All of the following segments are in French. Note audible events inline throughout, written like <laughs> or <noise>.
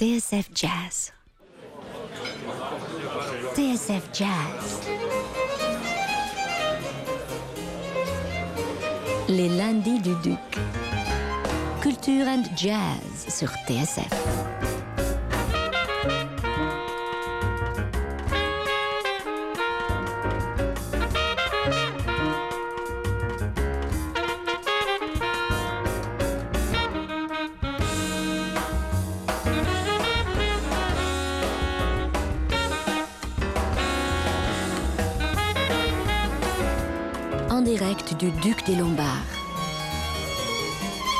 TSF Jazz. TSF Jazz. Les lundis du Duc. Culture and Jazz sur TSF. Lombards.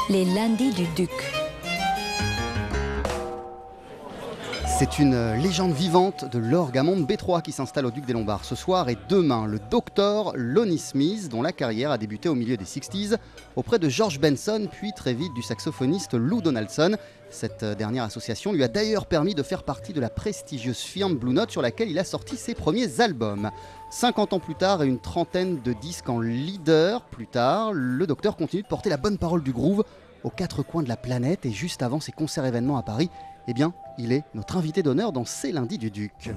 Les lundis du Duc. C'est une légende vivante de l'orgue à monde B3 qui s'installe au Duc des Lombards ce soir et demain. Le docteur Lonnie Smith, dont la carrière a débuté au milieu des 60s auprès de George Benson, puis très vite du saxophoniste Lou Donaldson. Cette dernière association lui a d'ailleurs permis de faire partie de la prestigieuse firme Blue Note sur laquelle il a sorti ses premiers albums. 50 ans plus tard et une trentaine de disques en leader plus tard, le docteur continue de porter la bonne parole du groove aux quatre coins de la planète et juste avant ses concerts événements à Paris, eh bien, il est notre invité d'honneur dans ces lundis du Duc.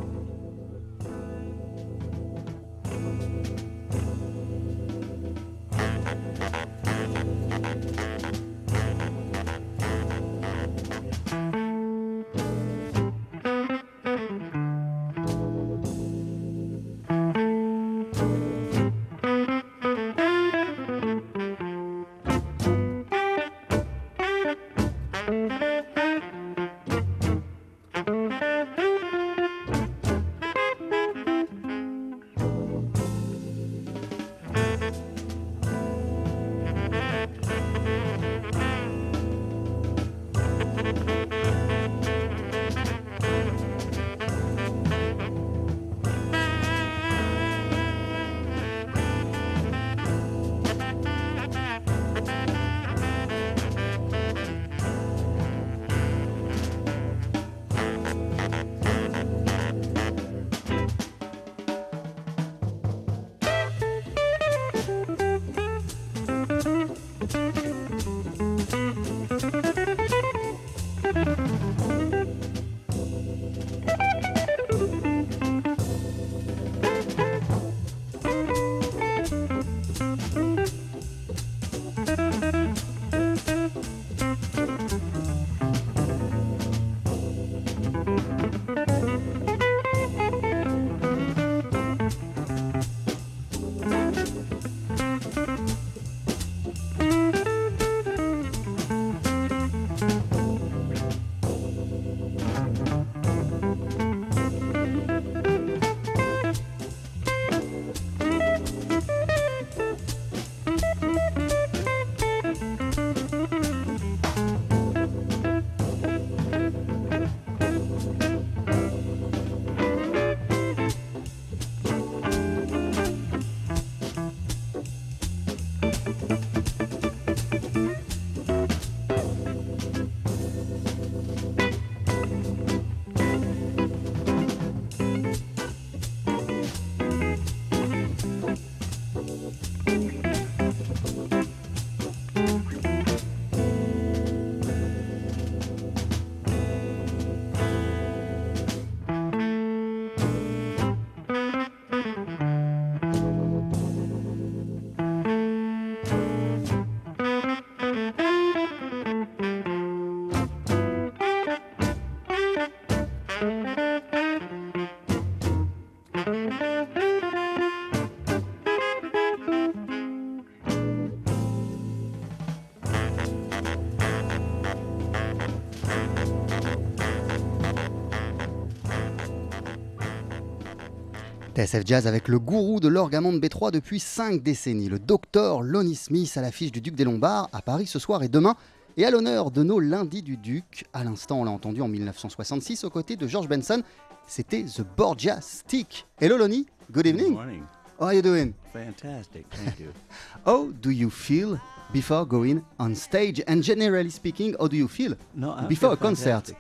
TSF Jazz avec le gourou de l'orgamande B3 depuis 5 décennies, le docteur Lonnie Smith à l'affiche du Duc des Lombards à Paris ce soir et demain. Et à l'honneur de nos lundis du Duc, à l'instant on l'a entendu en 1966 aux côtés de George Benson, c'était The Borgia Stick. Hello Lonnie, good Good evening. morning. How are you doing? Fantastic. Thank you. <laughs> How do you feel before going on stage? And generally speaking, how do you feel No, before a concert? fantastic.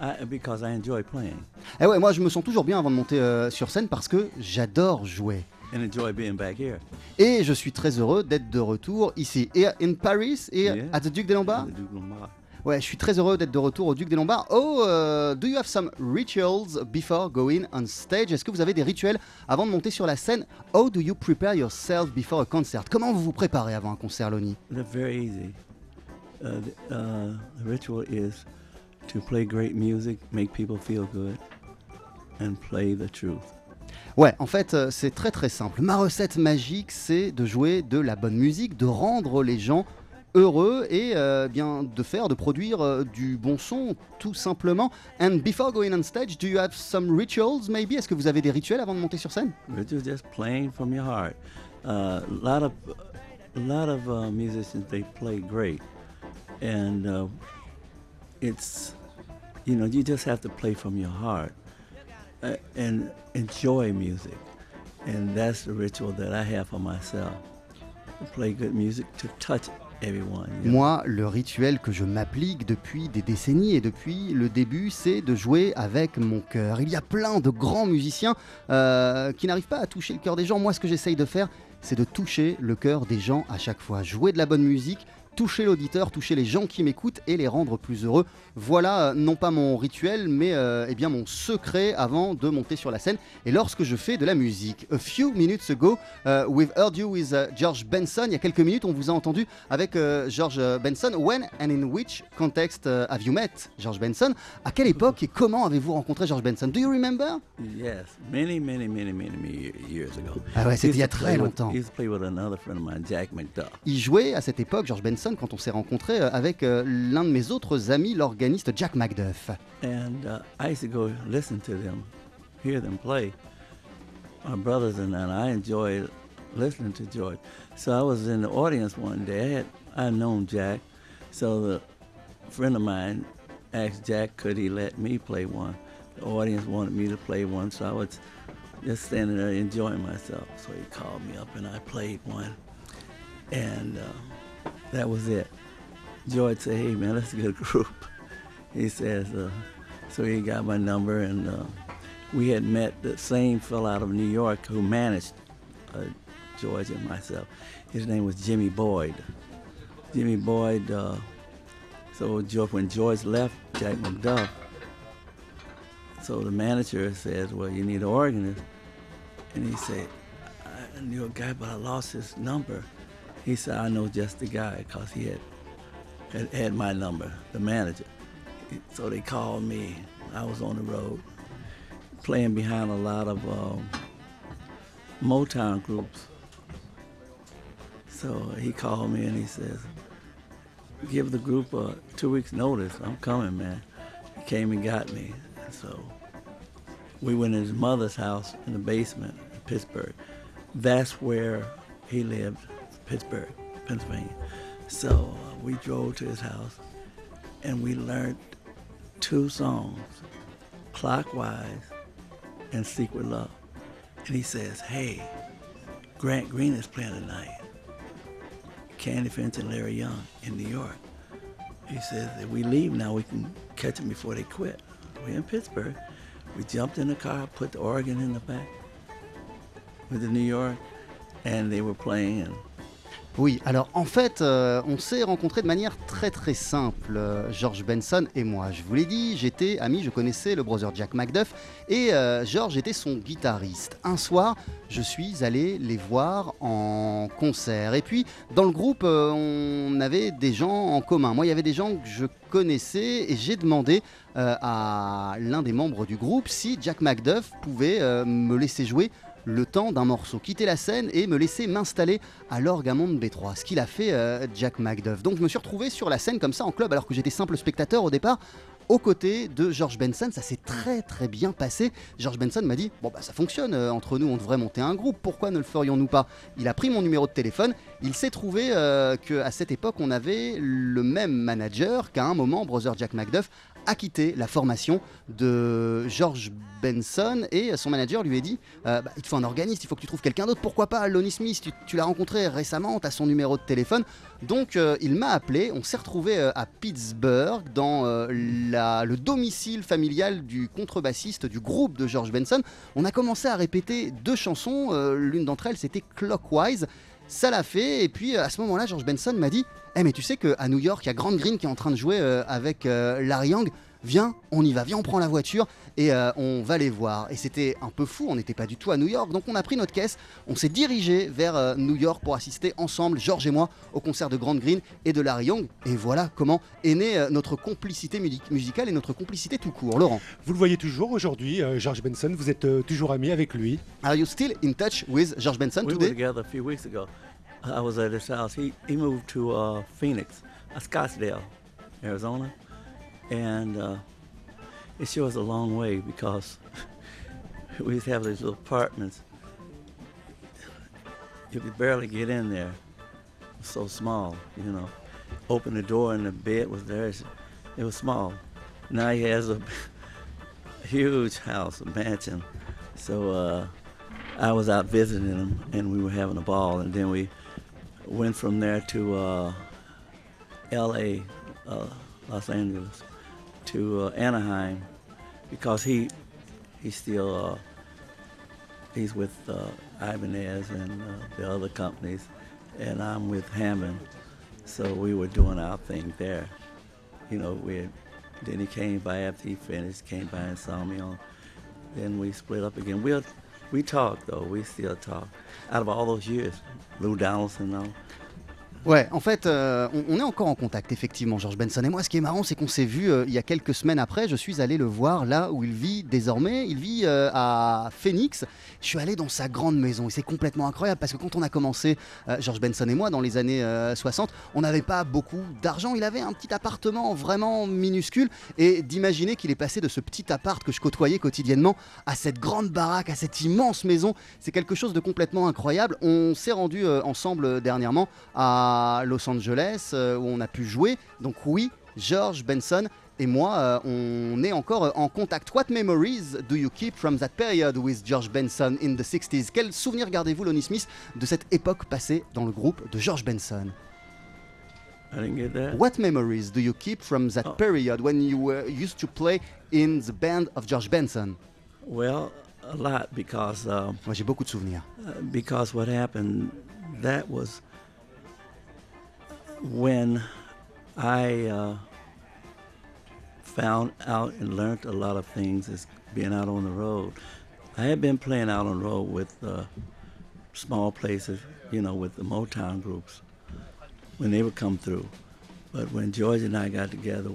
I, because I enjoy playing Eh ouais, moi je me sens toujours bien avant de monter euh, sur scène parce que j'adore jouer. and enjoy being back here. Et je suis très heureux d'être de retour ici, here in Paris, here Yeah. at the Duc des Lombards? The Duke Lamar. Ouais, je suis très heureux d'être de retour au Duc des Lombards. Oh, euh, do you have some rituals before going on stage? Est-ce que vous avez des rituels avant de monter sur la scène? How do you prepare yourself before a concert? Comment vous vous préparez avant un concert, Loni very easy. Uh, the, uh, the ritual is to play great music, make people feel good, and play the truth. Ouais, en fait, euh, c'est très très simple. Ma recette magique, c'est de jouer de la bonne musique, de rendre les gens heureux et euh, bien de faire, de produire euh, du bon son, tout simplement. And before going on stage, do you have some rituals, maybe? Est-ce que vous avez des rituels avant de monter sur scène? Ritual is just playing from your heart. Uh, a lot of a lot of uh, musicians they play great, and uh, it's you know you just have to play from your heart uh, and enjoy music, and that's the ritual that I have for myself. Play good music to touch everyone. Moi, le rituel que je m'applique depuis des décennies et depuis le début, c'est de jouer avec mon cœur. Il y a plein de grands musiciens euh, qui n'arrivent pas à toucher le cœur des gens. Moi, ce que j'essaye de faire, c'est de toucher le cœur des gens à chaque fois. Jouer de la bonne musique, toucher l'auditeur, toucher les gens qui m'écoutent et les rendre plus heureux. Voilà, euh, non pas mon rituel, mais euh, eh bien mon secret avant de monter sur la scène. Et lorsque je fais de la musique, a few minutes ago, uh, we've heard you with uh, George Benson. Il y a quelques minutes, on vous a entendu avec euh, George Benson. When and in which context have you met George Benson? À quelle époque et comment avez-vous rencontré George Benson? Do you remember? Yes, many, many, many, many, many years ago. Ah ouais, c'était il y a très with- longtemps. He with another friend of mine, Jack McDuff. Il jouait à cette époque, George Benson, quand on s'est rencontré euh, avec euh, l'un de mes autres amis, l'organiste Jack. And uh, I used to go listen to them, hear them play. My brothers and I, I enjoyed listening to George. So I was in the audience one day. I had I known Jack, so the friend of mine asked Jack, could he let me play one? The audience wanted me to play one, so I was just standing there enjoying myself. So he called me up and I played one, and uh, that was it. George said, "Hey man, let's get a group." He says, uh, so he got my number, and uh, we had met the same fellow out of New York who managed uh, George and myself. His name was Jimmy Boyd. Jimmy Boyd. Uh, so George, when George left Jack McDuff, so the manager says, "Well, you need an organist," and he said, "I knew a guy, but I lost his number." He said, "I know just the guy, cause he had had, had my number, the manager." So they called me. I was on the road playing behind a lot of um, Motown groups. So he called me and he says, give the group a two weeks notice. I'm coming, man. He came and got me. And so we went to his mother's house in the basement in Pittsburgh. That's where he lived, Pittsburgh, Pennsylvania. So uh, we drove to his house and we learned two songs, Clockwise and Secret Love. And he says, hey, Grant Green is playing tonight. Candy Finch and Larry Young in New York. He says, if we leave now, we can catch them before they quit. We're in Pittsburgh. We jumped in the car, put the organ in the back with the New York, and they were playing. And Oui, alors en fait, euh, on s'est rencontrés de manière très très simple, euh, George Benson et moi. Je vous l'ai dit, j'étais ami, je connaissais le brother Jack Macduff et euh, George était son guitariste. Un soir, je suis allé les voir en concert. Et puis, dans le groupe, on avait des gens en commun. Moi, il y avait des gens que je connaissais et j'ai demandé à l'un des membres du groupe si Jack Macduff pouvait me laisser jouer le temps d'un morceau, quitter la scène et me laisser m'installer à l'Orgamond B3, ce qu'il a fait euh, Jack Macduff. Donc je me suis retrouvé sur la scène comme ça en club alors que j'étais simple spectateur au départ. Aux côtés de George Benson, ça s'est très très bien passé. George Benson m'a dit Bon, bah ça fonctionne, euh, entre nous on devrait monter un groupe, pourquoi ne le ferions-nous pas? Il a pris mon numéro de téléphone, il s'est trouvé euh, qu'à cette époque on avait le même manager qu'à un moment, Brother Jack Macduff a quitté la formation de George Benson et son manager lui a dit euh, bah, il te faut un organiste, il faut que tu trouves quelqu'un d'autre. Pourquoi pas Lonnie Smith? Tu, l'as rencontré récemment, tu as son numéro de téléphone. Donc euh, il m'a appelé, on s'est retrouvé euh, à Pittsburgh dans le domicile familial du contrebassiste du groupe de George Benson. On a commencé à répéter deux chansons, l'une d'entre elles c'était Clockwise. Ça l'a fait. Et puis à ce moment-là, George Benson m'a dit Eh, mais tu sais qu'à New York, il y a Grant Green qui est en train de jouer euh, avec euh, Larry Young. Viens, on y va, viens, on prend la voiture et euh, on va les voir. Et c'était un peu fou, on n'était pas du tout à New York. Donc on a pris notre caisse, on s'est dirigé vers euh, New York pour assister ensemble, George et moi, au concert de Grant Green et de Larry Young. Et voilà comment est née euh, notre complicité mu- musicale et notre complicité tout court. Laurent, Vous le voyez toujours aujourd'hui, euh, George Benson, vous êtes euh, toujours ami avec lui. are you still in touch with George Benson we were today? together a few weeks ago. I was at his house. He he moved to uh, Phoenix, uh, Scottsdale, Arizona, and uh, it sure was a long way because <laughs> we used to have these little apartments. You could barely get in there. It was so small, you know. Open the door and the bed was there. It was small. Now he has a <laughs> huge house, a mansion. So uh, I was out visiting him, and we were having a ball. And then we went from there to uh, L.A., uh, Los Angeles, to uh, Anaheim, because he he's still uh, he's with uh, Ibanez and uh, the other companies, and I'm with Hammond. So we were doing our thing there. You know, we had, then he came by after he finished, came by and saw me on. Then we split up again. We we talk though. We still talk. Out of all those years, Lou Donaldson, though. Ouais, en fait, euh, on, est encore en contact, effectivement, George Benson et moi. Ce qui est marrant, c'est qu'on s'est vu euh, il y a quelques semaines après. Je suis allé le voir là où il vit désormais. Il vit euh, à Phoenix. Je suis allé dans sa grande maison et c'est complètement incroyable parce que quand on a commencé, George Benson et moi, dans les années euh, 60, on n'avait pas beaucoup d'argent. Il avait un petit appartement vraiment minuscule et d'imaginer qu'il est passé de ce petit appart que je côtoyais quotidiennement à cette grande baraque, à cette immense maison, c'est quelque chose de complètement incroyable. On s'est rendu ensemble dernièrement à Los Angeles euh, où on a pu jouer. Donc oui, George Benson et moi, euh, on est encore en contact. What memories do you keep from that period with George Benson in the 60s Quels souvenirs gardez-vous, Lonnie Smith, de cette époque passée dans le groupe de George Benson? I didn't get that. What memories do you keep from that Oh. period when you were used to play in the band of George Benson? Well, a lot because um, Moi, j'ai beaucoup de souvenirs. uh, because what happened that was when I uh, found out and learned a lot of things as being out on the road. I had been playing out on the road with uh, small places, you know, with the Motown groups when they would come through. But when George and I got together,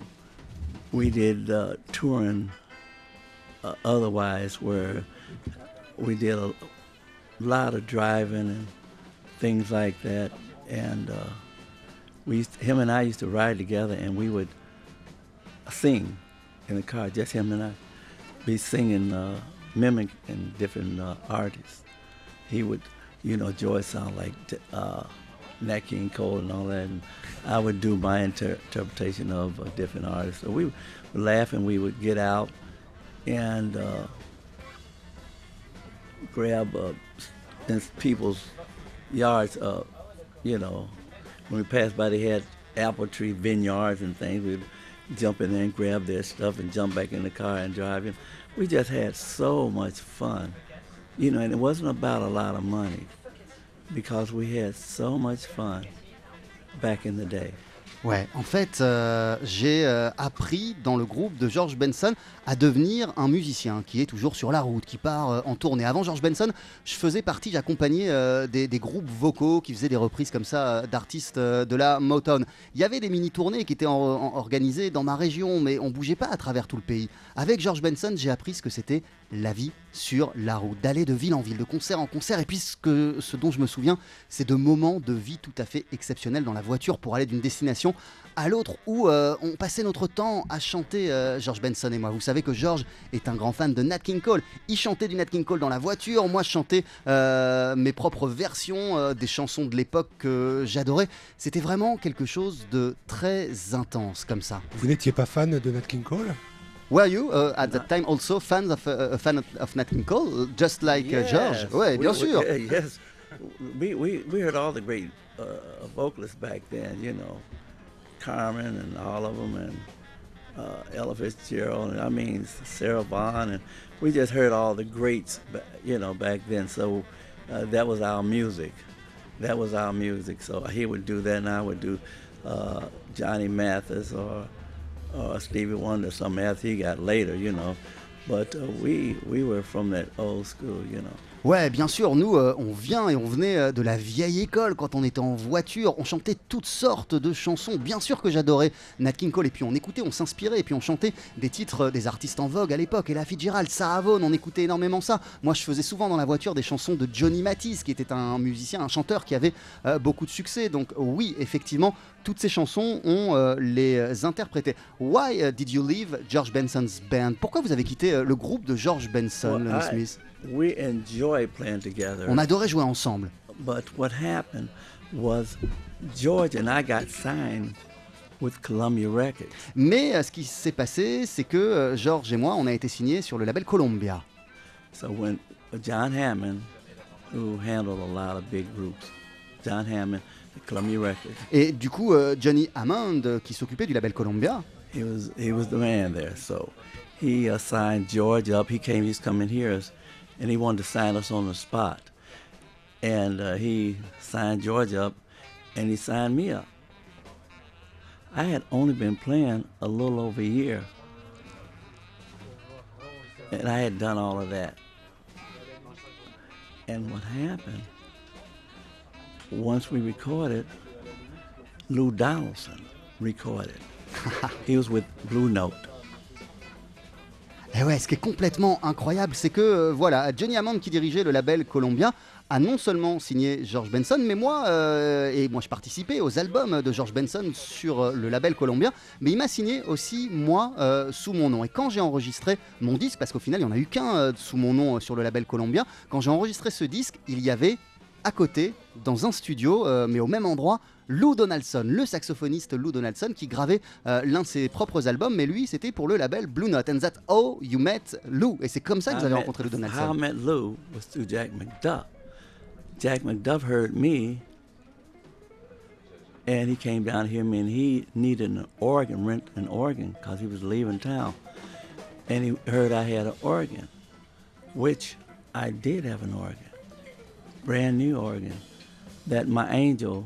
we did uh, touring uh, otherwise where we did a lot of driving and things like that. And uh, we, used him and I used to ride together, and we would sing in the car, just him and I, be singing, uh, mimicking different uh, artists. He would, you know, Joy sound like uh, Nat King Cole and all that, and I would do my inter- interpretation of uh, different artists. So we would laugh, and we would get out and uh, grab uh, in people's yards. Uh, you know, when we passed by, they had apple tree vineyards and things. We'd jump in there and grab their stuff and jump back in the car and drive in. We just had so much fun, you know, and it wasn't about a lot of money because we had so much fun back in the day. Ouais, en fait, euh, j'ai euh, appris dans le groupe de George Benson à devenir un musicien qui est toujours sur la route, qui part euh, en tournée. Avant George Benson, je faisais partie, j'accompagnais des, groupes vocaux qui faisaient des reprises comme ça d'artistes de la Motown. Il y avait des mini-tournées qui étaient en- en- organisées dans ma région, mais on bougeait pas à travers tout le pays. Avec George Benson, j'ai appris ce que c'était la vie sur la route, d'aller de ville en ville, de concert en concert. Et puis ce, dont je me souviens, c'est de moments de vie tout à fait exceptionnels dans la voiture pour aller d'une destination à l'autre où euh, on passait notre temps à chanter euh, George Benson et moi. Vous savez que George est un grand fan de Nat King Cole. Il chantait du Nat King Cole dans la voiture. Moi, je chantais euh, mes propres versions des chansons de l'époque que j'adorais. C'était vraiment quelque chose de très intense comme ça. Vous n'étiez pas fan de Nat King Cole? Were you uh, at that time also fans of, uh, a fan of, of Nat King Cole, just like uh, George? Yes. Ouais, We- bien we- sûr. yeah, <laughs> yes. We, we, we heard all the great uh, vocalists back then, you know, Carmen and all of them, and uh, Ella Fitzgerald, and I mean Sarah Vaughan, and we just heard all the greats, you know, back then. So uh, that was our music, that was our music. So he would do that, and I would do uh, Johnny Mathis or, or Stevie Wonder, some else he got later, you know. But uh, we we were from that old school, you know. Ouais, bien sûr, nous, euh, on vient et on venait euh, de la vieille école quand on était en voiture. On chantait toutes sortes de chansons. Bien sûr que j'adorais Nat King Cole. Et puis on écoutait, on s'inspirait. Et puis on chantait des titres euh, des artistes en vogue à l'époque. Et la Fitzgerald, Sarah Vaughan, on écoutait énormément ça. Moi, je faisais souvent dans la voiture des chansons de Johnny Matisse, qui était un musicien, un chanteur qui avait euh, beaucoup de succès. Donc oui, effectivement, toutes ces chansons, on euh, les interprétait. Why did you leave George Benson's band? Pourquoi vous avez quitté le groupe de George Benson, I- Smith? We enjoy playing together. On adorait jouer ensemble. But what happened was George and I got signed with Columbia Records. Mais euh, ce qui s'est passé, c'est que euh, George et moi, on a été signés sur le label Columbia. So when John Hammond, who handled a lot of big groups, John Hammond, the Columbia Records, Et du coup, euh, Johnny Hammond, qui s'occupait du label Columbia, he was he was the man there. So he uh, signed George up. He came. He's coming here, and he wanted to sign us on the spot. And uh, he signed George up, and he signed me up. I had only been playing a little over a year, and I had done all of that. And what happened? Once we recorded, Lou Donaldson recorded. <laughs> he was with Blue Note. Et ouais, ce qui est complètement incroyable, c'est que euh, voilà, Johnny Hammond qui dirigeait le label Columbia a non seulement signé George Benson, mais moi, euh, et moi je participais aux albums de George Benson sur euh, le label Columbia, mais il m'a signé aussi moi sous mon nom. Et quand j'ai enregistré mon disque, parce qu'au final il n'y en a eu qu'un sous mon nom sur le label Columbia, quand j'ai enregistré ce disque, il y avait à côté, dans un studio, euh, mais au même endroit, Lou Donaldson, le saxophoniste Lou Donaldson, qui gravait euh, l'un de ses propres albums, mais lui, c'était pour le label Blue Note. And that's how you met Lou. Et c'est comme ça que vous avez rencontré Lou How I Donaldson. met Lou was through Jack McDuff. Jack McDuff heard me, and he came down here, and he needed an organ, rent an organ, because he was leaving town. And he heard I had an organ, which I did have an organ, brand new organ, that my angel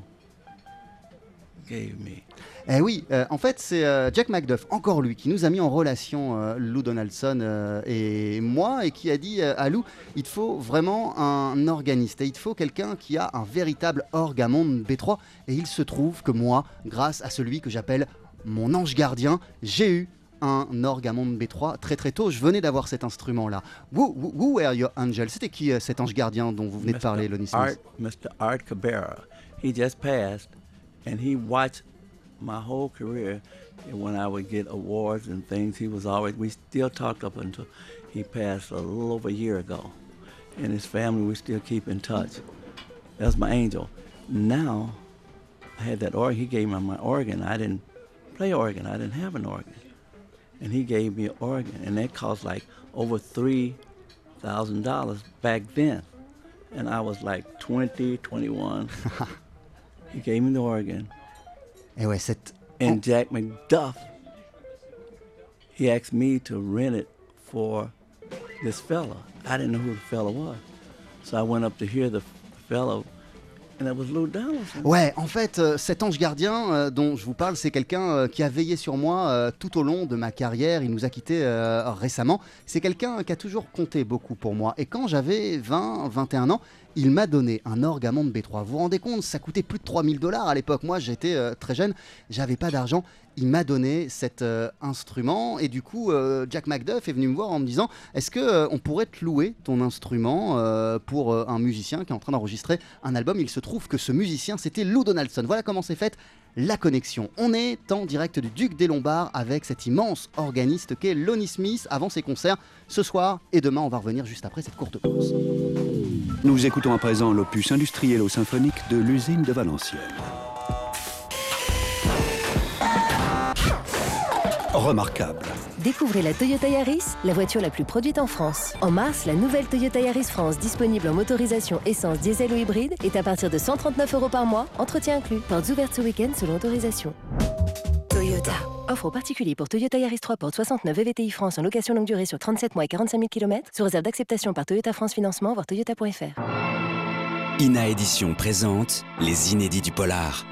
gave me. Eh oui, euh, en fait, c'est euh, Jack McDuff, encore lui, qui nous a mis en relation euh, Lou Donaldson et moi, et qui a dit à Lou, il faut vraiment un organiste, et il faut quelqu'un qui a un véritable orgamonde B3. Et il se trouve que moi, grâce à celui que j'appelle mon ange gardien, j'ai eu un orgamonde B3 très très tôt. Je venais d'avoir cet instrument-là. Who, who, who were your angel C'était qui euh, cet ange gardien dont vous venez de Mr. parler, Lonnie Art, Smith Mr. Art Cabrera. He just passed, and he watched my whole career. And when I would get awards and things, he was always. We still talked up until he passed a little over a year ago. And his family, we still keep in touch. That's my angel. Now, I had that organ. He gave me my organ. I didn't play organ. I didn't have an organ. And he gave me an organ, and that cost like over three thousand dollars back then and I was like 20, 21. <laughs> he gave me the organ, Et ouais, cette and oh. Jack McDuff, he asked me to rent it for this fella. I didn't know who the fella was. So I went up to hear the fellow, Ouais, en fait, euh, cet ange gardien euh, dont je vous parle, c'est quelqu'un euh, qui a veillé sur moi tout au long de ma carrière. Il nous a quittés récemment. C'est quelqu'un qui a toujours compté beaucoup pour moi. Et quand j'avais 20, 21 ans, il m'a donné un orgamon de B3. Vous vous rendez compte, ça coûtait plus de 3000 dollars à l'époque. Moi, j'étais euh, très jeune, j'avais pas d'argent. Il m'a donné cet euh, instrument et du coup, euh, Jack McDuff est venu me voir en me disant Est-ce que on pourrait te louer ton instrument pour un musicien qui est en train d'enregistrer un album? Il se trouve que ce musicien, c'était Lou Donaldson. Voilà comment s'est faite la connexion. On est en direct du Duc des Lombards avec cet immense organiste qu'est Lonnie Smith avant ses concerts ce soir et demain. On va revenir juste après cette courte pause. Nous écoutons à présent l'opus industriel au symphonique de l'usine de Valenciennes. Remarquable. Découvrez la Toyota Yaris, la voiture la plus produite en France. En mars, la nouvelle Toyota Yaris France disponible en motorisation essence diesel ou hybride est à partir de 139 euros par mois, entretien inclus. Portes ouvertes ce week-end selon autorisation. Offre aux particuliers pour Toyota Yaris 3 portes 69 VVTI France en location longue durée sur 37 mois et 45 000 km, sous réserve d'acceptation par Toyota France Financement, voir toyota.fr. Ina Édition présente Les Inédits du Polar.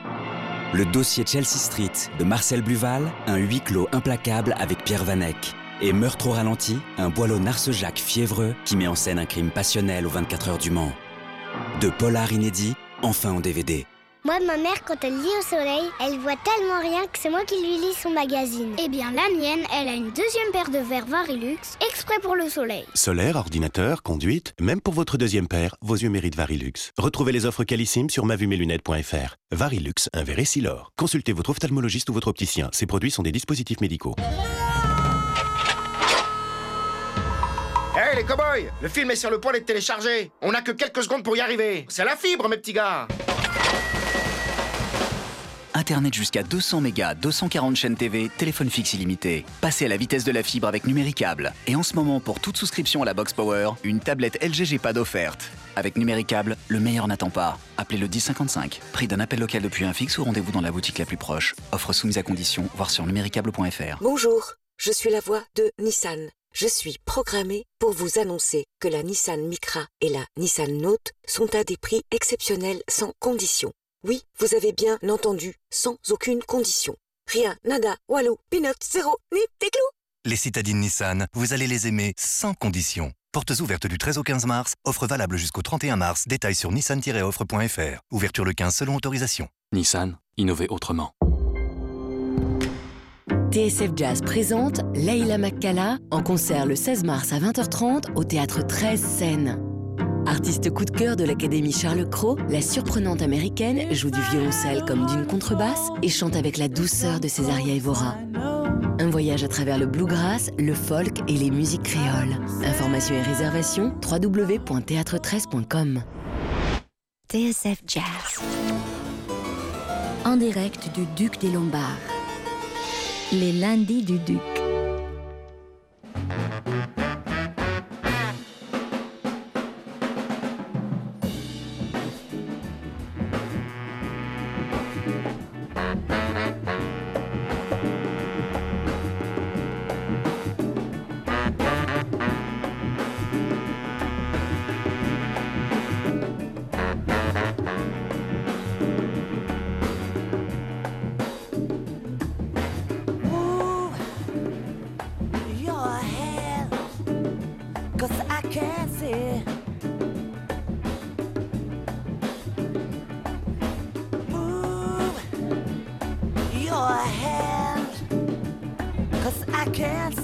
Le dossier Chelsea Street de Marcel Bluval, un huis clos implacable avec Pierre Vanek. Et Meurtre au ralenti, un boileau narcejac fiévreux qui met en scène un crime passionnel aux 24 heures du Mans. De Polar inédit, enfin en DVD. Moi, ma mère, quand elle lit au soleil, elle voit tellement rien que c'est moi qui lui lis son magazine. Eh bien, la mienne, elle a une deuxième paire de verres Varilux, exprès pour le soleil. Solaire, ordinateur, conduite, même pour votre deuxième paire, vos yeux méritent Varilux. Retrouvez les offres Calisim sur mavumelunettes.fr. Varilux, un verre Essilor. Consultez votre ophtalmologiste ou votre opticien. Ces produits sont des dispositifs médicaux. Hé les cow-boys Le film est sur le point d'être téléchargé On n'a que quelques secondes pour y arriver C'est la fibre, mes petits gars Internet jusqu'à 200 mégas, 240 chaînes TV, téléphone fixe illimité. Passez à la vitesse de la fibre avec Numéricable. Et en ce moment, pour toute souscription à la Box Power, une tablette LG G-Pad offerte. Avec Numéricable, le meilleur n'attend pas. Appelez le 1055. Prix d'un appel local depuis un fixe ou rendez-vous dans la boutique la plus proche. Offre soumise à condition, voir sur numéricable.fr. Bonjour, je suis la voix de Nissan. Je suis programmée pour vous annoncer que la Nissan Micra et la Nissan Note sont à des prix exceptionnels sans condition. Oui, vous avez bien entendu, sans aucune condition. Rien, nada, walou, peanut, zéro, ni des clous. Les citadines Nissan, vous allez les aimer sans condition. Portes ouvertes du 13 au 15 mars, offre valable jusqu'au 31 mars, détails sur nissan-offre.fr. Ouverture le 15 selon autorisation. Nissan, innover autrement. TSF Jazz présente Leila Makkala en concert le 16 mars à 20h30 au théâtre 13 Seine. Artiste coup de cœur de l'Académie Charles Cros, la surprenante américaine joue du violoncelle comme d'une contrebasse et chante avec la douceur de Césaria Evora. Un voyage à travers le bluegrass, le folk et les musiques créoles. Informations et réservations www.théâtre13.com. TSF Jazz. En direct du Duc des Lombards. Les lundis du Duc. chance.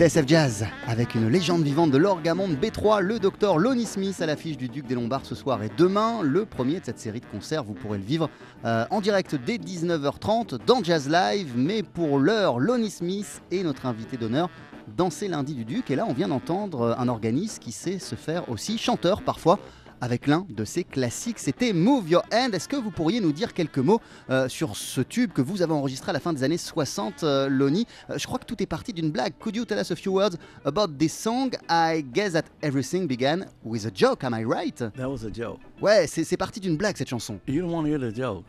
TSF Jazz, avec une légende vivante de l'orgamonde B3, le docteur Lonnie Smith à l'affiche du Duc des Lombards ce soir et demain, le premier de cette série de concerts. Vous pourrez le vivre euh, en direct dès 19h30 dans Jazz Live. Mais pour l'heure, Lonnie Smith est notre invité d'honneur dans ces lundis du Duc. Et là, on vient d'entendre un organiste qui sait se faire aussi chanteur parfois avec l'un de ses classiques. C'était Move Your Hand. Est-ce que vous pourriez nous dire quelques mots euh, sur ce tube que vous avez enregistré à la fin des années 60, euh, Lonnie? Euh, Je crois que tout est parti d'une blague. Could you tell us a few words about this song? I guess that everything began with a joke, am I right? That was a joke. Ouais, c'est parti d'une blague cette chanson. You don't want to hear the joke.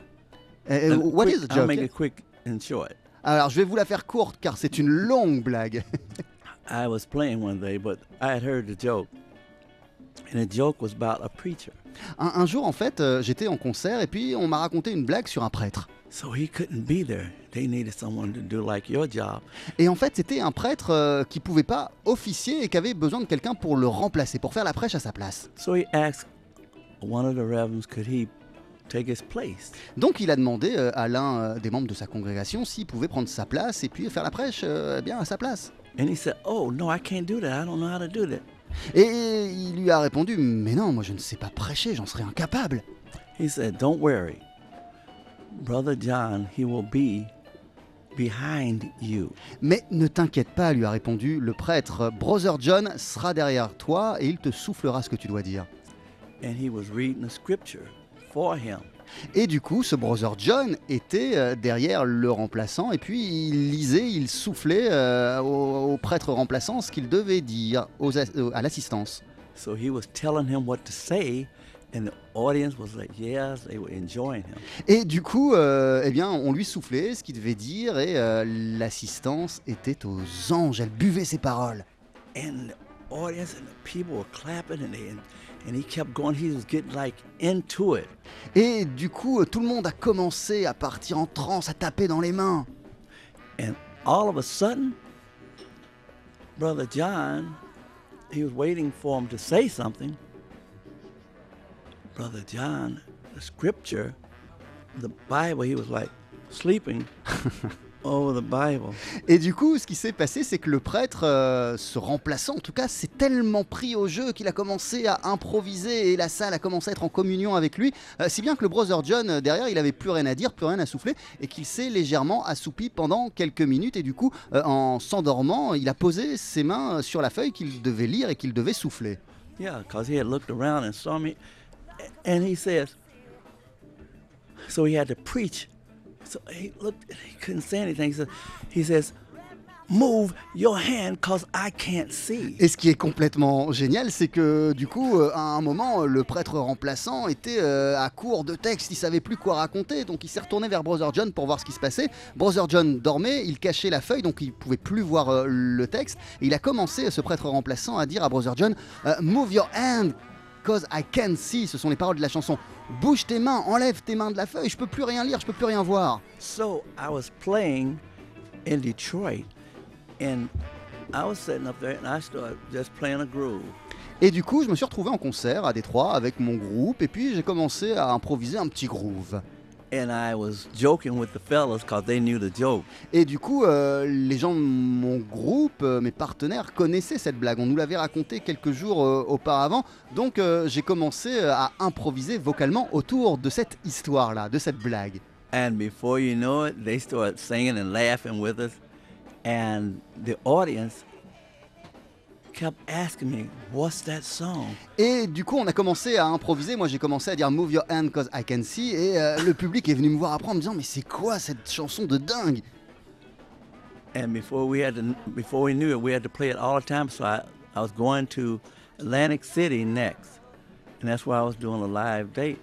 Uh, what quick- is a I'll joke make it quick and short. Alors, je vais vous la faire courte car c'est une longue blague. <laughs> I was playing one day, but I had heard the joke, and the joke was about a preacher. Un, un jour, en fait, euh, j'étais en concert et puis on m'a raconté une blague sur un prêtre. So he couldn't be there. They needed someone to do like your job. Et en fait, c'était un prêtre euh, qui pouvait pas officier et qui avait besoin de quelqu'un pour le remplacer, pour faire la prêche à sa place. So he asked one of the reverends, could he take his place? Donc il a demandé euh, à l'un euh, des membres de sa congrégation s'il pouvait prendre sa place et puis faire la prêche euh, bien à sa place. And he said, Oh, no, I can't do that. I don't know how to do that. Et il lui a répondu Mais non, moi je ne sais pas prêcher, j'en serais incapable. He said, Don't worry. Brother John, he will be behind you. Mais ne t'inquiète pas, lui a répondu le prêtre. Brother John sera derrière toi et il te soufflera ce que tu dois dire. And he was reading the scripture for him. Et du coup, ce Brother John était euh, derrière le remplaçant et puis il lisait, il soufflait euh, au, au prêtre remplaçant ce qu'il devait dire aux euh, à l'assistance. So he was telling him what to say, and the audience was like, Yes, they were enjoying him. Et du coup, euh, eh bien, on lui soufflait ce qu'il devait dire et euh, l'assistance était aux anges. Elle buvait ses paroles. And the audience and the people were clapping, and, they, and, he kept going. He was getting like into it. Et du coup, euh, tout le monde a commencé à partir en transe, à taper dans les mains. And all of a sudden, Brother John, he was waiting for him to say something. Brother John, the scripture, the Bible, he was like sleeping <laughs> over the Bible. Et du coup, ce qui s'est passé, c'est que le prêtre, euh, ce remplaçant en tout cas, s'est tellement pris au jeu qu'il a commencé à improviser et la salle a commencé à être en communion avec lui. euh, si bien que le brother John, euh, derrière, il avait plus rien à dire, plus rien à souffler et qu'il s'est légèrement assoupi pendant quelques minutes. Et du coup, en s'endormant, il a posé ses mains sur la feuille qu'il devait lire et qu'il devait souffler. Yeah, because he had looked around and saw me. And he says, so he had to preach. So he looked, he couldn't say anything. He, said, he says, move your hand because I can't see. Et ce qui est complètement génial, c'est que du coup, euh, à un moment, le prêtre remplaçant était euh, à court de texte, il savait plus quoi raconter, donc il s'est retourné vers Brother John pour voir ce qui se passait. Brother John dormait, il cachait la feuille, donc il pouvait plus voir euh, le texte. Et il a commencé, ce prêtre remplaçant, à dire à Brother John, Move your hand, cause I can see. Ce sont les paroles de la chanson. Bouge tes mains, enlève tes mains de la feuille, je peux plus rien lire, je peux plus rien voir. So I was playing in Detroit, and I was sitting up there, and I started just playing a groove. Et du coup, je me suis retrouvé en concert à Détroit avec mon groupe, et puis j'ai commencé à improviser un petit groove. And I was joking with the fellas because they knew the joke. Et du coup, euh, les gens de mon groupe, euh, mes partenaires, connaissaient cette blague. On nous l'avait raconté quelques jours euh, auparavant. Donc j'ai commencé à improviser vocalement autour de cette histoire-là, de cette blague. And before you know it, they started singing and laughing with us. And the audience kept asking me, What's that song? Et du coup, on a commencé à improviser. Moi, j'ai commencé à dire Move your hand cause I can see. Et euh, le public est venu me voir après en me disant Mais c'est quoi cette chanson de dingue And before we had to, before we knew it, we had to play it all the time. So I, I was going to Atlantic City next, and that's where I was doing a live date.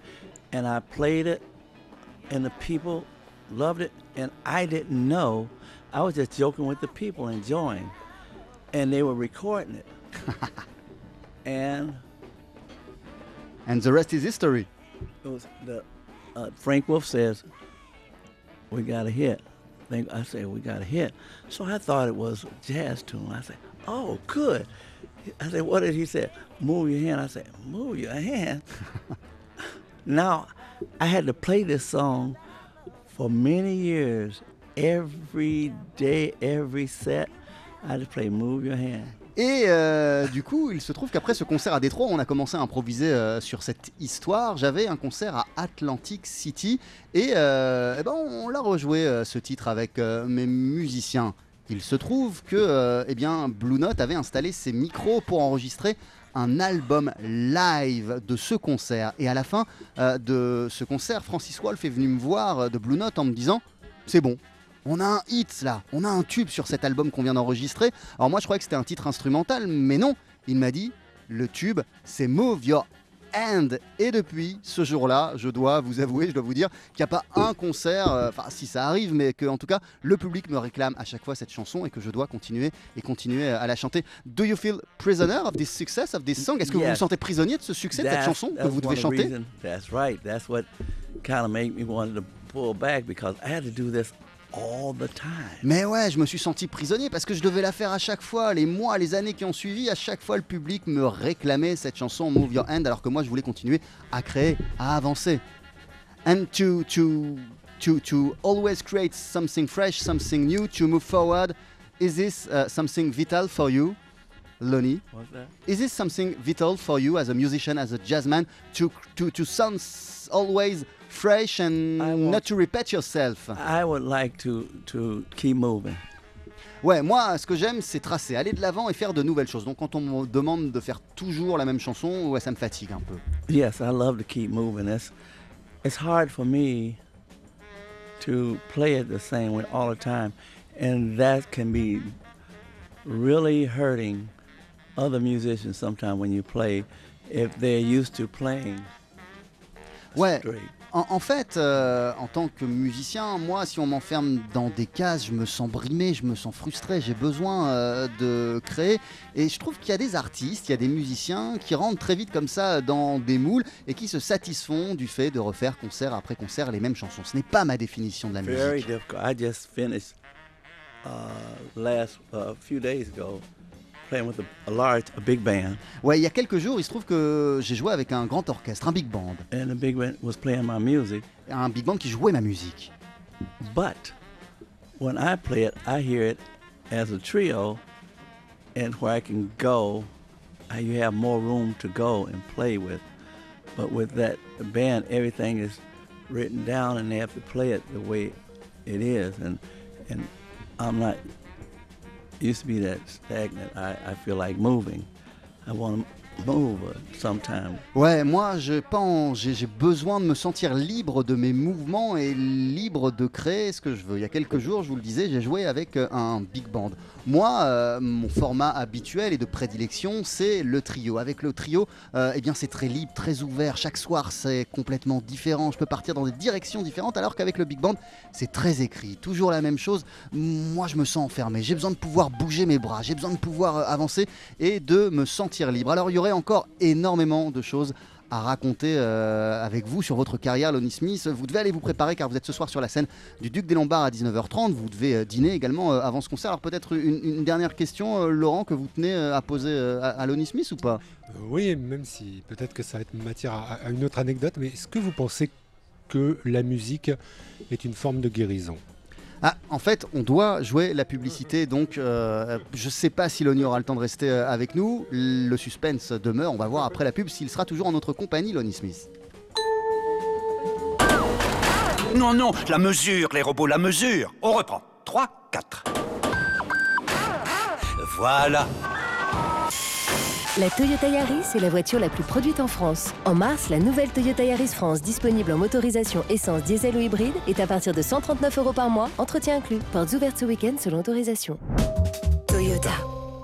And I played it, and the people loved it, and I didn't know. I was just joking with the people, enjoying, and they were recording it. <laughs> and And the rest is history. it was the uh, Frank Wolf says, "We got a hit." Think I said, "We got a hit." So I thought it was a jazz tune. I said, "Oh, good." I said, "What did he say?" Move your hand. I said, "Move your hand." <laughs> now, I had to play this song for many years, every day, every set. Play Move Your. Et euh, du coup, il se trouve qu'après ce concert à Détroit, on a commencé à improviser euh, sur cette histoire. J'avais un concert à Atlantic City et, euh, eh ben, on l'a rejoué ce titre avec mes musiciens. Il se trouve que eh bien, Blue Note avait installé ses micros pour enregistrer un album live de ce concert. Et à la fin de ce concert, Francis Wolff est venu me voir de Blue Note en me disant C'est bon, on a un hit là, on a un tube sur cet album qu'on vient d'enregistrer. Alors moi je croyais que c'était un titre instrumental, mais non, il m'a dit le tube c'est Move Your Hand. Et depuis ce jour-là, je dois vous avouer, je dois vous dire qu'il n'y a pas un concert, euh, enfin si ça arrive, mais que en tout cas le public me réclame à chaque fois cette chanson et que je dois continuer et continuer à la chanter. Do you feel prisoner of this success of this song? Est-ce que vous vous sentez prisonnier de ce succès de cette chanson que vous devez chanter? reason- That's right. That's what kind of made me want to pull back because I had to do this all the time. Mais ouais, je me suis senti prisonnier parce que je devais la faire à chaque fois. Les mois, les années qui ont suivi, à chaque fois, le public me réclamait cette chanson Move Your Hand alors que moi, je voulais continuer à créer, à avancer. And to, to, to, to always create something fresh, something new, to move forward, is this uh, something vital for you, Lonnie? What's that? Is this something vital for you as a musician, as a jazzman, to, to, to sound always fresh and not to repeat yourself? I would like to to keep moving. Ouais, moi, ce que j'aime, c'est tracer, aller de l'avant et faire de nouvelles choses. Donc, quand on me demande de faire toujours la même chanson, ouais, ça me fatigue un peu. Yes, I love to keep moving. It's it's hard for me to play it the same way all the time, and that can be really hurting other musicians sometimes when you play if they're used to playing Ouais. straight. En, en fait, euh, en tant que musicien, moi, si on m'enferme dans des cases, je me sens brimé, je me sens frustré, j'ai besoin euh, de créer. Et je trouve qu'il y a des artistes, il y a des musiciens qui rentrent très vite comme ça dans des moules et qui se satisfont du fait de refaire concert après concert les mêmes chansons. Ce n'est pas ma définition de la Very musique. difficult. I just finished uh, last a few days ago playing with a, a large, a big band, Ouais, il y a quelques jours, il se trouve que j'ai joué avec un grand orchestre, un big band. and the big band was playing my music. Un big band qui jouait ma musique. But when I play it, I hear it as a trio, and where I can go, you have more room to go and play with. But with that band, everything is written down, and they have to play it the way it is. And and I'm not used to be that stagnant. I, I feel like moving. I want move uh, sometime. Ouais, moi, je pense, j'ai j'ai besoin de me sentir libre de mes mouvements et libre de créer ce que je veux. Il y a quelques jours, je vous le disais, j'ai joué avec euh, un big band. Moi, euh, mon format habituel et de prédilection, c'est le trio. Avec le trio, euh, eh bien, c'est très libre, très ouvert. Chaque soir, c'est complètement différent. Je peux partir dans des directions différentes, alors qu'avec le big band, c'est très écrit. Toujours la même chose. Moi, je me sens enfermé. J'ai besoin de pouvoir bouger mes bras. J'ai besoin de pouvoir euh, avancer et de me sentir libre. Alors, il y aurait encore énormément de choses à raconter euh, avec vous sur votre carrière, Lonnie Smith. Vous devez aller vous préparer car vous êtes ce soir sur la scène du Duc des Lombards à 19h30. Vous devez euh, dîner également euh, avant ce concert. Alors peut-être une, dernière question, Laurent, que vous tenez à poser à, à Lonnie Smith ou pas? Oui, même si peut-être que ça va être matière à une autre anecdote, mais est-ce que vous pensez que la musique est une forme de guérison? Ah, en fait, on doit jouer la publicité, donc euh, je sais pas si Lonnie aura le temps de rester euh, avec nous. Le suspense demeure. On va voir après la pub s'il sera toujours en notre compagnie, Lonnie Smith. Non, non, la mesure, les robots, la mesure. On reprend. 3, 4. Voilà. La Toyota Yaris est la voiture la plus produite en France. En mars, la nouvelle Toyota Yaris France, disponible en motorisation essence, diesel ou hybride, est à partir de 139 euros par mois, entretien inclus. Portes ouvertes ce week-end selon autorisation. Toyota.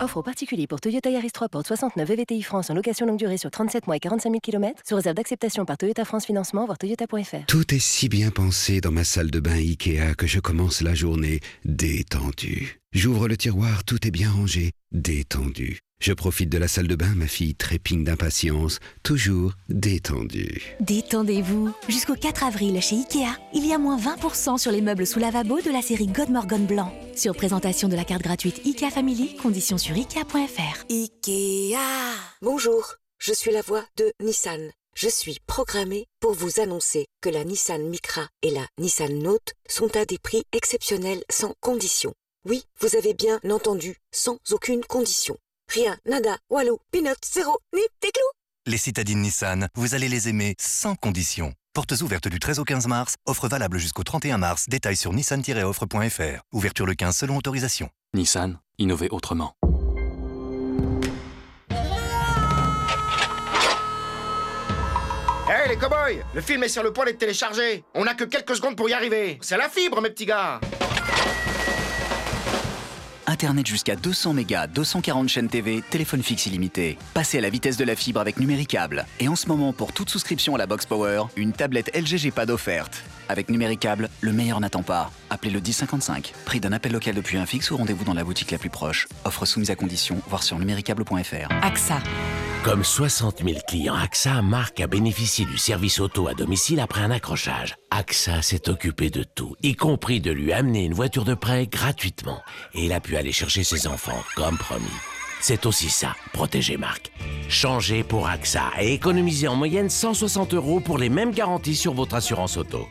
Offre aux particuliers pour Toyota Yaris 3 portes 69 VVTI France en location longue durée sur 37 mois et 45 000 km, sous réserve d'acceptation par Toyota France Financement, voire toyota.fr. Tout est si bien pensé dans ma salle de bain Ikea que je commence la journée détendu. J'ouvre le tiroir, tout est bien rangé, détendu. Je profite de la salle de bain, ma fille trépigne d'impatience, toujours détendue. Détendez-vous. Jusqu'au 4 avril chez Ikea, il y a moins 20% sur les meubles sous lavabo de la série God Morgan Blanc. Sur présentation de la carte gratuite Ikea Family, conditions sur ikea.fr. Ikea. Bonjour, je suis la voix de Nissan. Je suis programmée pour vous annoncer que la Nissan Micra et la Nissan Note sont à des prix exceptionnels sans condition. Oui, vous avez bien entendu, sans aucune condition. Rien, nada, walou, peanut, zéro, ni des clous. Les citadines Nissan, vous allez les aimer sans condition. Portes ouvertes du 13 au 15 mars, offre valable jusqu'au 31 mars, détail sur nissan-offre.fr. Ouverture le 15 selon autorisation. Nissan, innover autrement. Hé les cow-boys Le film est sur le point d'être téléchargé On n'a que quelques secondes pour y arriver C'est la fibre, mes petits gars Internet jusqu'à 200 mégas, 240 chaînes TV, téléphone fixe illimité. Passez à la vitesse de la fibre avec Numéricable. Et en ce moment, pour toute souscription à la Box Power, une tablette LG G-Pad offerte. Avec Numéricable, le meilleur n'attend pas. Appelez le 1055. Prix d'un appel local depuis un fixe ou rendez-vous dans la boutique la plus proche. Offre soumise à condition, voir sur numéricable.fr. AXA. Comme 60 000 clients AXA, Marc a bénéficié du service auto à domicile après un accrochage. AXA s'est occupé de tout, y compris de lui amener une voiture de prêt gratuitement. Et il a pu aller chercher ses enfants, comme promis. C'est aussi ça, protéger Marc. Changez pour AXA et économisez en moyenne 160 euros pour les mêmes garanties sur votre assurance auto.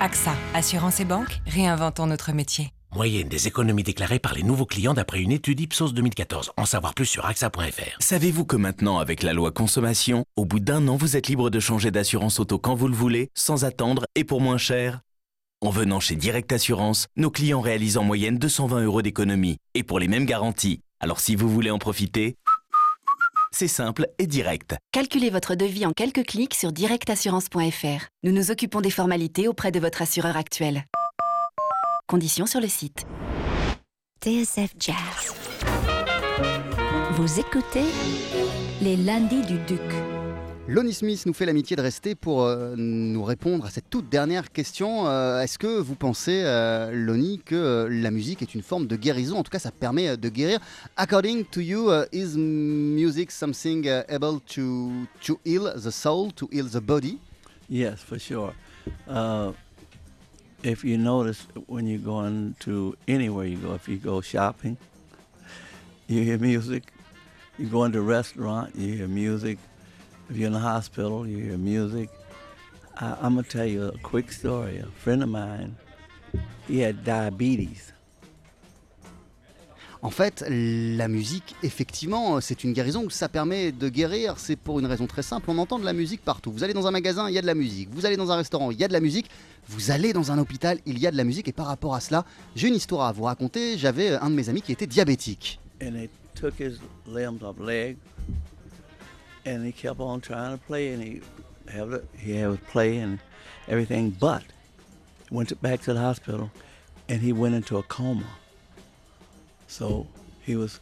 AXA, assurance et banque, réinventons notre métier. Moyenne des économies déclarées par les nouveaux clients d'après une étude Ipsos 2014. En savoir plus sur AXA.fr. Savez-vous que maintenant, avec la loi consommation, au bout d'un an, vous êtes libre de changer d'assurance auto quand vous le voulez, sans attendre et pour moins cher? En venant chez Direct Assurance, nos clients réalisent en moyenne 220 euros d'économie, et pour les mêmes garanties. Alors si vous voulez en profiter, c'est simple et direct. Calculez votre devis en quelques clics sur directassurance.fr. Nous nous occupons des formalités auprès de votre assureur actuel. Conditions sur le site. TSF Jazz. Vous écoutez les lundis du Duc. Lonnie Smith nous fait l'amitié de rester pour euh, nous répondre à cette toute dernière question. Euh, Est-ce que vous pensez, euh, Lonnie, que euh, la musique est une forme de guérison? En tout cas, ça permet de guérir. According to you, uh, is music something uh, able to, to heal the soul, to heal the body? Yes, for sure. Uh, if you notice when you're going to anywhere you go, if you go shopping, you hear music. You go into a restaurant, you hear music. If you're in the hospital, you hear music. I, I'm gonna tell you a quick story. A friend of mine, he had diabetes. En fait, la musique, effectivement, c'est une guérison. Ça permet de guérir. C'est pour une raison très simple. On entend de la musique partout. Vous allez dans un magasin, il y a de la musique. Vous allez dans un restaurant, il y a de la musique. Vous allez dans un hôpital, il y a de la musique. Et par rapport à cela, j'ai une histoire à vous raconter. J'avais un de mes amis qui était diabétique. and they took his leg, and he kept on trying to play, and he had he had play and everything, but went back to the hospital, and he went into a coma. So he was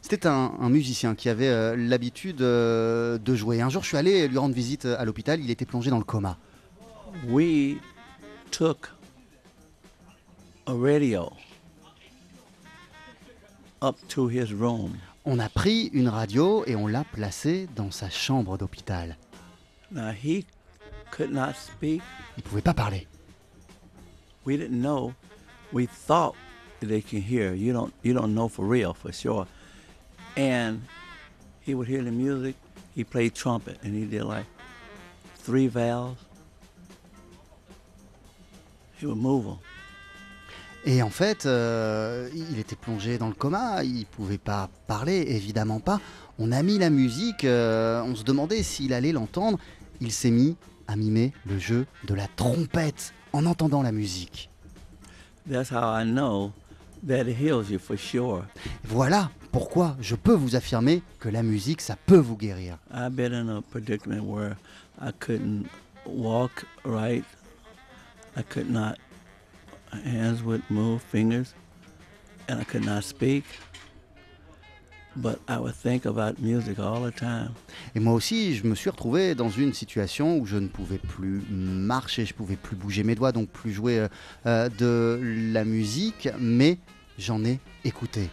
C'était un, un musicien qui avait euh, l'habitude euh, de jouer. Un jour, je suis allé lui rendre visite à l'hôpital. Il était plongé dans le coma. We took a radio up to his room. On a pris une radio et on l'a placée dans sa chambre d'hôpital. Now he could not speak. Il pouvait pas parler. We didn't know. We thought they can hear. You don't. You don't know for real, for sure. And he would hear the music. He played trumpet, and he did like three valves. Et en fait, euh, il était plongé dans le coma, il pouvait pas parler, évidemment pas. On a mis la musique, euh, on se demandait s'il allait l'entendre. Il s'est mis à mimer le jeu de la trompette en entendant la musique. That's how I know that it heals you for sure. Voilà pourquoi je peux vous affirmer que la musique, ça peut vous guérir. I've been in a predicament where I couldn't walk right. I could not, hands would move, fingers, and I could not speak. But I would think about music all the time. Et moi aussi, je me suis retrouvé dans une situation où je ne pouvais plus marcher, je pouvais plus bouger mes doigts, donc plus jouer euh, euh, de la musique, mais j'en ai écouté.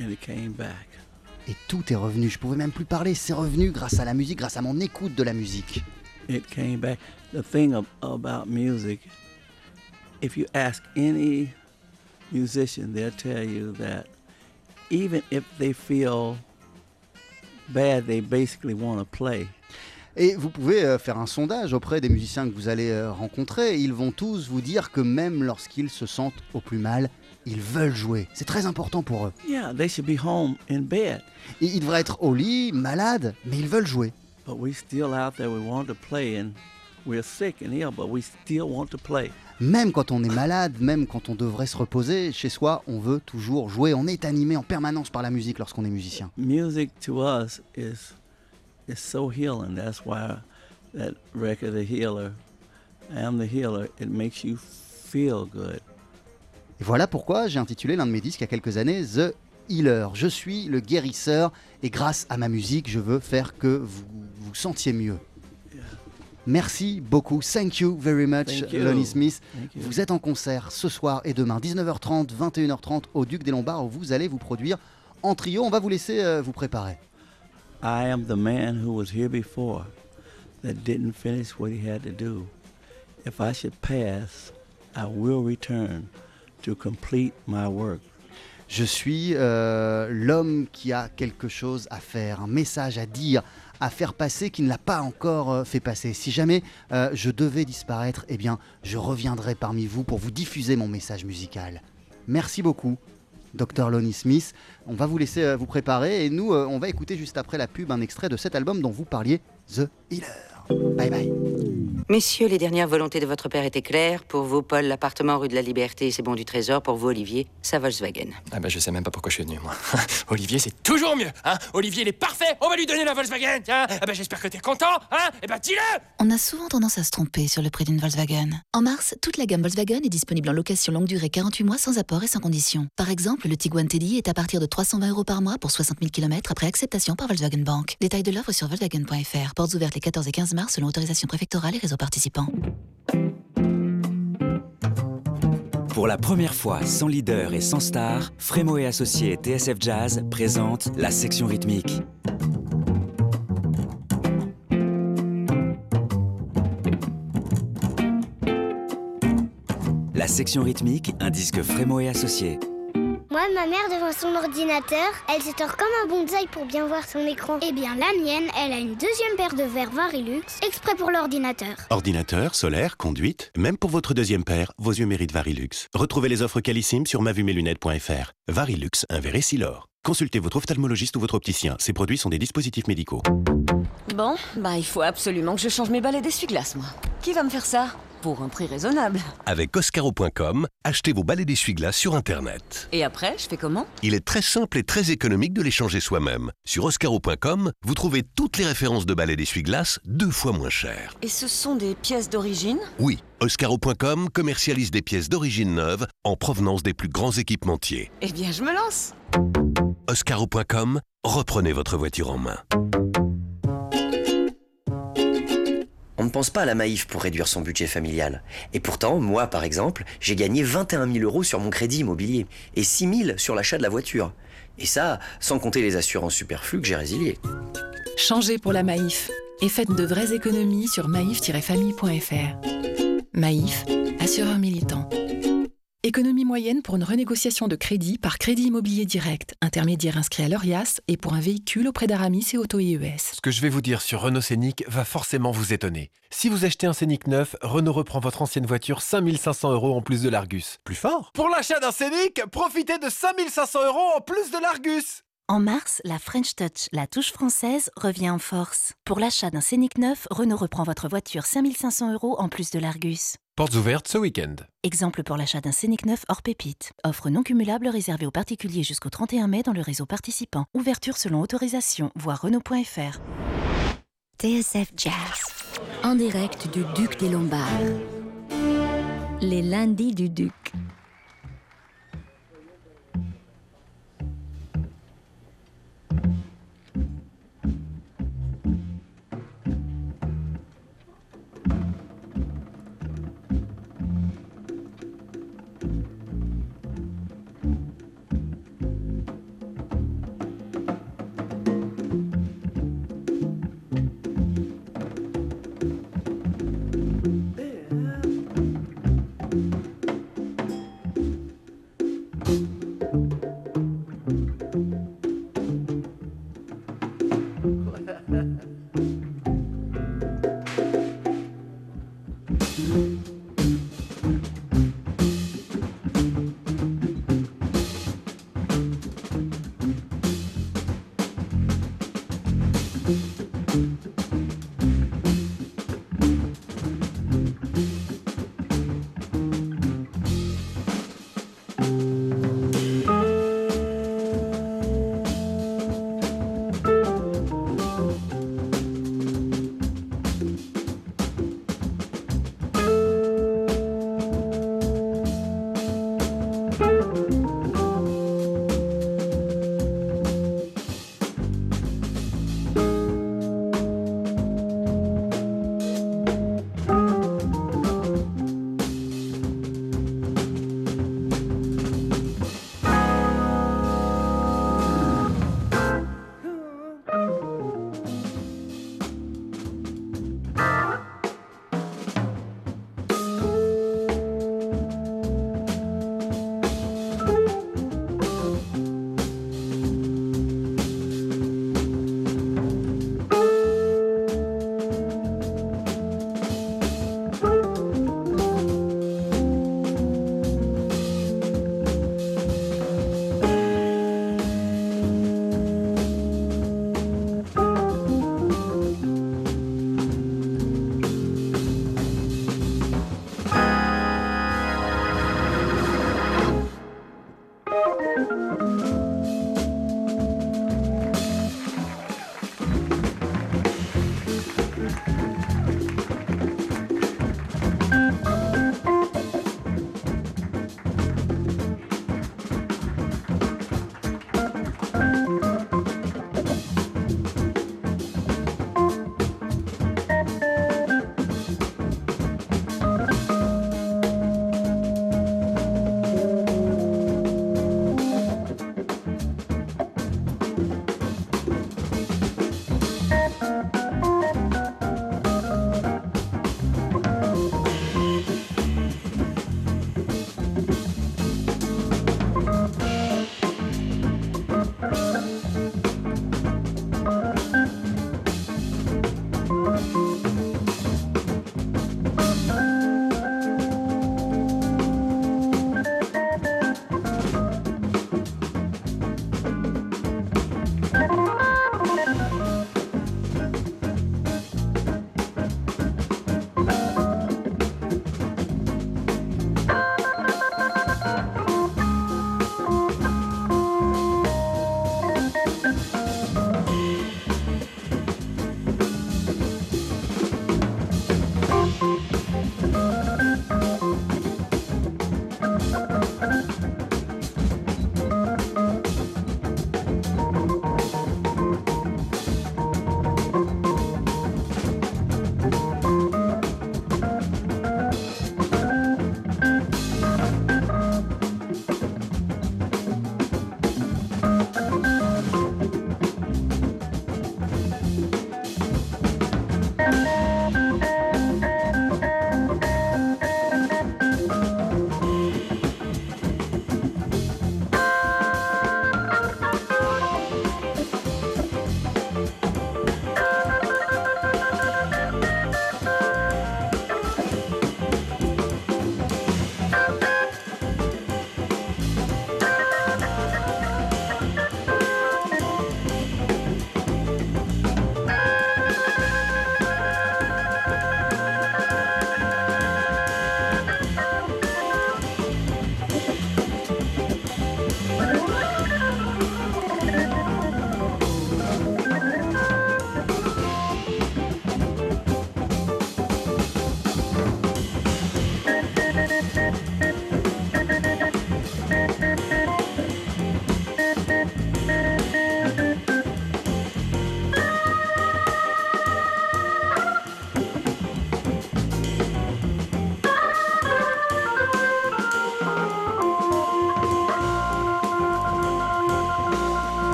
And it came back. Et tout est revenu. Je pouvais même plus parler. C'est revenu grâce à la musique, grâce à mon écoute de la musique. It came back. The thing ab- about music, if you ask any musician, they'll tell you that even if they feel bad, they basically want to play. Et vous pouvez euh, faire un sondage auprès des musiciens que vous allez euh, rencontrer. Ils vont tous vous dire que même lorsqu'ils se sentent au plus mal, ils veulent jouer. C'est très important pour eux. Yeah, they should be home in bed. Et ils devraient être au lit, malades, mais ils veulent jouer. But we still out there, we want to play, and we're sick and ill, but we still want to play. Même quand on est malade, même quand on devrait se reposer, chez soi, on veut toujours jouer. On est animé en permanence par la musique lorsqu'on est musicien. Music to us is is so healing. That's why that record, The Healer, I Am the Healer, it makes you feel good. Et voilà pourquoi j'ai intitulé l'un de mes disques il y a quelques années The Healer. Je suis le guérisseur et grâce à ma musique, je veux faire que vous vous sentiez mieux. Merci beaucoup. Thank you very much, you. Lonnie Smith. Vous êtes en concert ce soir et demain, 19h30, 21h30 au Duc des Lombards où vous allez vous produire en trio. On va vous laisser euh, vous préparer. I am the man who was here before that didn't finish what he had to do. If I should pass, I will return to complete my work. Je suis euh, l'homme qui a quelque chose à faire, un message à dire, à faire passer qui ne l'a pas encore euh, fait passer. Si jamais euh, je devais disparaître, eh bien, je reviendrai parmi vous pour vous diffuser mon message musical. Merci beaucoup, Dr. Lonnie Smith. On va vous laisser vous préparer et nous, on va écouter juste après la pub un extrait de cet album dont vous parliez, The Healer. Bye bye. Messieurs, les dernières volontés de votre père étaient claires. Pour vous, Paul, l'appartement rue de la Liberté, c'est bon du trésor. Pour vous, Olivier, sa Volkswagen. Ah bah je sais même pas pourquoi je suis venu moi. <laughs> Olivier c'est toujours mieux, hein Olivier il est parfait, on va lui donner la Volkswagen, tiens Ah bah j'espère que t'es content, hein Eh bah dis-le On a souvent tendance à se tromper sur le prix d'une Volkswagen. En mars, toute la gamme Volkswagen est disponible en location longue durée 48 mois sans apport et sans condition. Par exemple, le Tiguan Teddy est à partir de 320 euros par mois pour 60 000 km après acceptation par Volkswagen Bank. Détail de l'offre sur Volkswagen.fr. Portes ouvertes les 14 et 15 mars selon autorisation préfectorale et réseau participants. Pour la première fois, sans leader et sans star, Frémo et Associés TSF Jazz présentent la section rythmique. La section rythmique, un disque Frémo et Associés. Moi, ma mère, devant son ordinateur, elle se tord comme un bonsaï pour bien voir son écran. Eh bien, la mienne, elle a une deuxième paire de verres Varilux, exprès pour l'ordinateur. Ordinateur, solaire, conduite, même pour votre deuxième paire, vos yeux méritent Varilux. Retrouvez les offres Calissim sur mavumelunettes.fr. Varilux, un verre Essilor. Consultez votre ophtalmologiste ou votre opticien. Ces produits sont des dispositifs médicaux. Bon, bah il faut absolument que je change mes balais d'essuie-glace, moi. Qui va me faire ça? Pour un prix raisonnable. Avec Oscaro.com, achetez vos balais d'essuie-glace sur Internet. Et après, je fais comment? Il est très simple et très économique de les changer soi-même. Sur Oscaro.com, vous trouvez toutes les références de balais d'essuie-glace deux fois moins chères. Et ce sont des pièces d'origine? Oui, Oscaro.com commercialise des pièces d'origine neuve en provenance des plus grands équipementiers. Eh bien, je me lance Oscaro.com, reprenez votre voiture en main. On ne pense pas à la Maïf pour réduire son budget familial. Et pourtant, moi, par exemple, j'ai gagné 21 000 euros sur mon crédit immobilier et 6 000 sur l'achat de la voiture. Et ça, sans compter les assurances superflues que j'ai résiliées. Changez pour la Maïf et faites de vraies économies sur maïf-famille.fr. Maïf, assureur militant. Économie moyenne pour une renégociation de crédit par crédit immobilier direct, intermédiaire inscrit à l'ORIAS et pour un véhicule auprès d'Aramis et Auto IES. Ce que je vais vous dire sur Renault Scénic va forcément vous étonner. Si vous achetez un Scénic neuf, Renault reprend votre ancienne voiture 5500 euros en plus de l'Argus. Plus fort Pour l'achat d'un Scénic, profitez de 5500 euros en plus de l'Argus En mars, la French Touch, la touche française, revient en force. Pour l'achat d'un Scénic neuf, Renault reprend votre voiture 5500 euros en plus de l'Argus. Portes ouvertes ce week-end. Exemple pour l'achat d'un Scénic neuf hors pépite. Offre non cumulable réservée aux particuliers jusqu'au 31 mai dans le réseau participant. Ouverture selon autorisation. Voir Renault.fr. TSF Jazz. En direct du Duc des Lombards. Les lundis du Duc.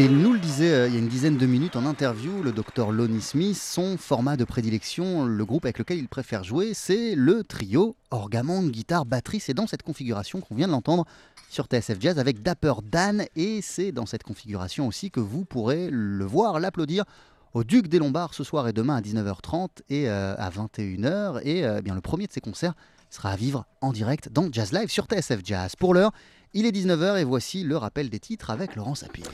Et il nous le disait euh, il y a une dizaine de minutes en interview, le docteur Lonnie Smith, son format de prédilection, le groupe avec lequel il préfère jouer, c'est le trio orgamonde, guitare, batterie. C'est dans cette configuration qu'on vient de l'entendre sur TSF Jazz avec Dapper Dan. Et c'est dans cette configuration aussi que vous pourrez le voir, l'applaudir au Duc des Lombards ce soir et demain à 19h30 et euh, à 21h. Et euh, bien le premier de ces concerts sera à vivre en direct dans Jazz Live sur TSF Jazz. Pour l'heure, il est 19h et voici le rappel des titres avec Laurent Sapir.